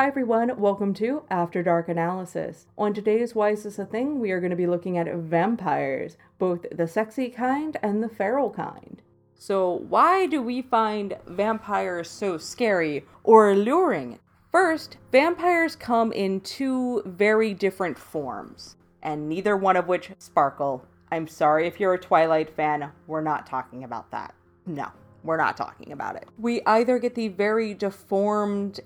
Hi everyone, welcome to After Dark Analysis. On today's Why Is This a Thing, we are going to be looking at vampires, both the sexy kind and the feral kind. So, why do we find vampires so scary or alluring? First, vampires come in two very different forms, and neither one of which sparkle. I'm sorry if you're a Twilight fan, we're not talking about that. No, we're not talking about it. We either get the very deformed,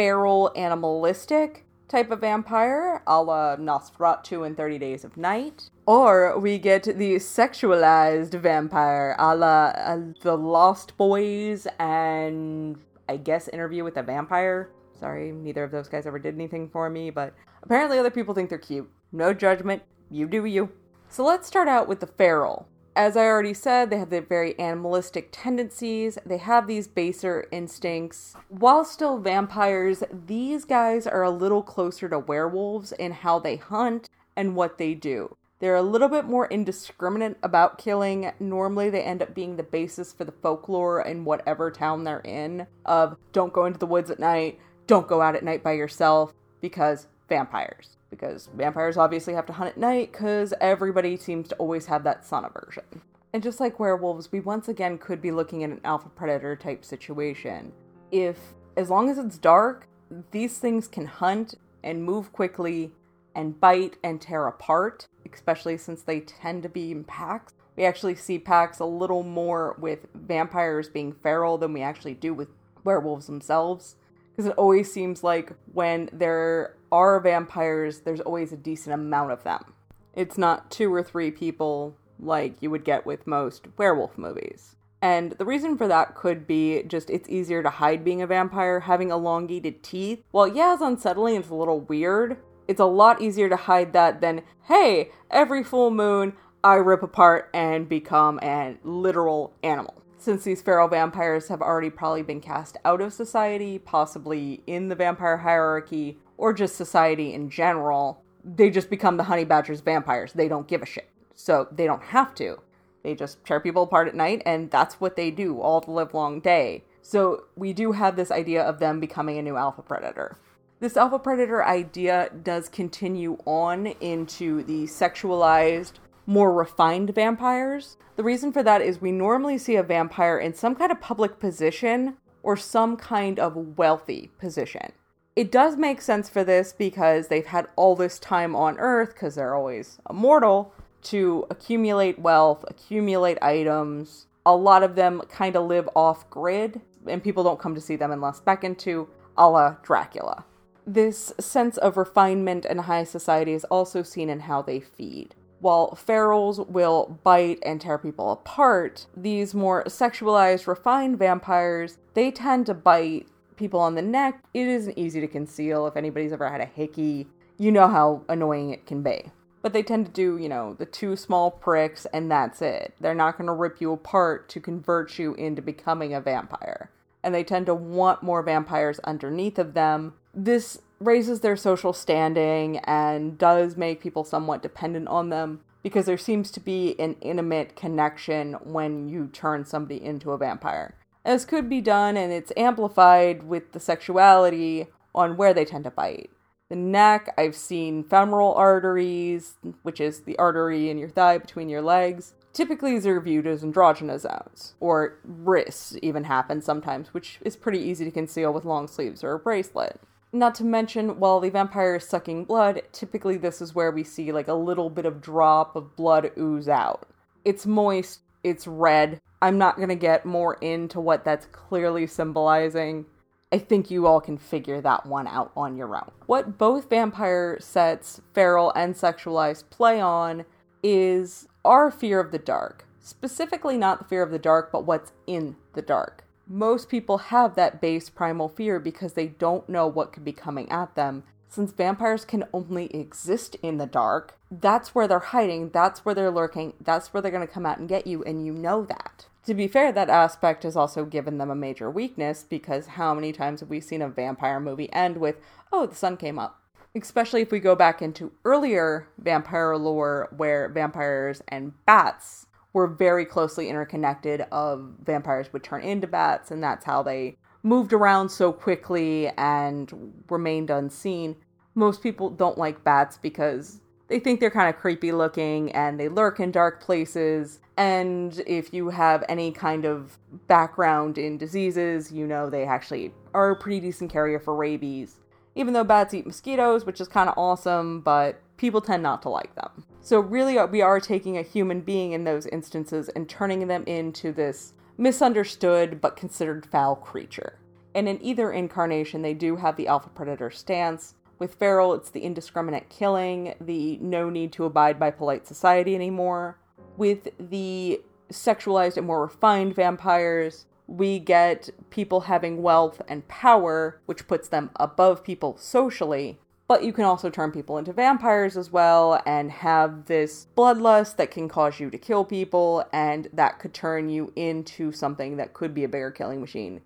feral, animalistic type of vampire, a la Nosferatu in 30 Days of Night, or we get the sexualized vampire, a la uh, The Lost Boys and I guess Interview with a Vampire. Sorry, neither of those guys ever did anything for me, but apparently other people think they're cute. No judgment, you do you. So let's start out with the feral. As I already said, they have the very animalistic tendencies. They have these baser instincts. While still vampires, these guys are a little closer to werewolves in how they hunt and what they do. They're a little bit more indiscriminate about killing. Normally, they end up being the basis for the folklore in whatever town they're in of don't go into the woods at night, don't go out at night by yourself because vampires. Because vampires obviously have to hunt at night because everybody seems to always have that sun aversion. And just like werewolves, we once again could be looking at an alpha predator type situation. If, as long as it's dark, these things can hunt and move quickly and bite and tear apart, especially since they tend to be in packs. We actually see packs a little more with vampires being feral than we actually do with werewolves themselves. Because it always seems like when there are vampires, there's always a decent amount of them. It's not two or three people like you would get with most werewolf movies. And the reason for that could be just it's easier to hide being a vampire. Having elongated teeth, While, yeah, it's unsettling, it's a little weird, it's a lot easier to hide that than, hey, every full moon I rip apart and become a literal animal. Since these feral vampires have already probably been cast out of society, possibly in the vampire hierarchy, or just society in general, they just become the honey badgers vampires. They don't give a shit. So they don't have to. They just tear people apart at night, and that's what they do all the live long day. So we do have this idea of them becoming a new alpha predator. This alpha predator idea does continue on into the sexualized, more refined vampires. The reason for that is we normally see a vampire in some kind of public position or some kind of wealthy position. It does make sense for this because they've had all this time on Earth, because they're always immortal, to accumulate wealth, accumulate items. A lot of them kind of live off grid, and people don't come to see them unless beckoned to, a la Dracula. This sense of refinement and high society is also seen in how they feed. While ferals will bite and tear people apart, these more sexualized, refined vampires, they tend to bite people on the neck. It isn't easy to conceal if anybody's ever had a hickey. You know how annoying it can be. But they tend to do, you know, the two small pricks and that's it. They're not going to rip you apart to convert you into becoming a vampire. And they tend to want more vampires underneath of them this raises their social standing and does make people somewhat dependent on them because there seems to be an intimate connection when you turn somebody into a vampire. As could be done, and it's amplified with the sexuality on where they tend to bite. The neck, I've seen femoral arteries, which is the artery in your thigh between your legs. Typically, these are viewed as androgynous zones, or wrists even happen sometimes, which is pretty easy to conceal with long sleeves or a bracelet. Not to mention, while the vampire is sucking blood, typically this is where we see like a little bit of drop of blood ooze out. It's moist, it's red. I'm not gonna get more into what that's clearly symbolizing. I think you all can figure that one out on your own. What both vampire sets, feral and sexualized, play on is our fear of the dark. Specifically, not the fear of the dark, but what's in the dark most people have that base primal fear because they don't know what could be coming at them. Since vampires can only exist in the dark, that's where they're hiding, that's where they're lurking, that's where they're going to come out and get you, and you know that. To be fair, that aspect has also given them a major weakness because how many times have we seen a vampire movie end with, oh, the sun came up? Especially if we go back into earlier vampire lore where vampires and bats were very closely interconnected of vampires would turn into bats and that's how they moved around so quickly and remained unseen, most people don't like bats because they think they're kind of creepy looking and they lurk in dark places. And if you have any kind of background in diseases, you know they actually are a pretty decent carrier for rabies. Even though bats eat mosquitoes, which is kind of awesome, but people tend not to like them. So, really, uh, we are taking a human being in those instances and turning them into this misunderstood but considered foul creature. And in either incarnation, they do have the alpha predator stance, with Feral, it's the indiscriminate killing, the no need to abide by polite society anymore. With the sexualized and more refined vampires, we get people having wealth and power, which puts them above people socially. But you can also turn people into vampires as well and have this bloodlust that can cause you to kill people, and that could turn you into something that could be a bigger killing machine.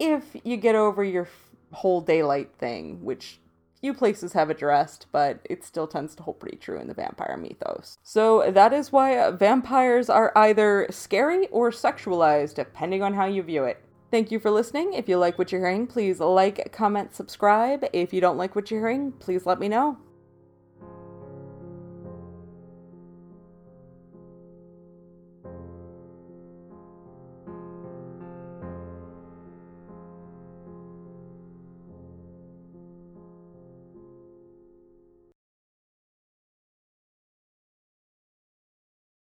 If you get over your whole daylight thing, which few places have addressed, but it still tends to hold pretty true in the vampire mythos. So that is why vampires are either scary or sexualized, depending on how you view it. Thank you for listening. If you like what you're hearing, please like, comment, subscribe. If you don't like what you're hearing, please let me know.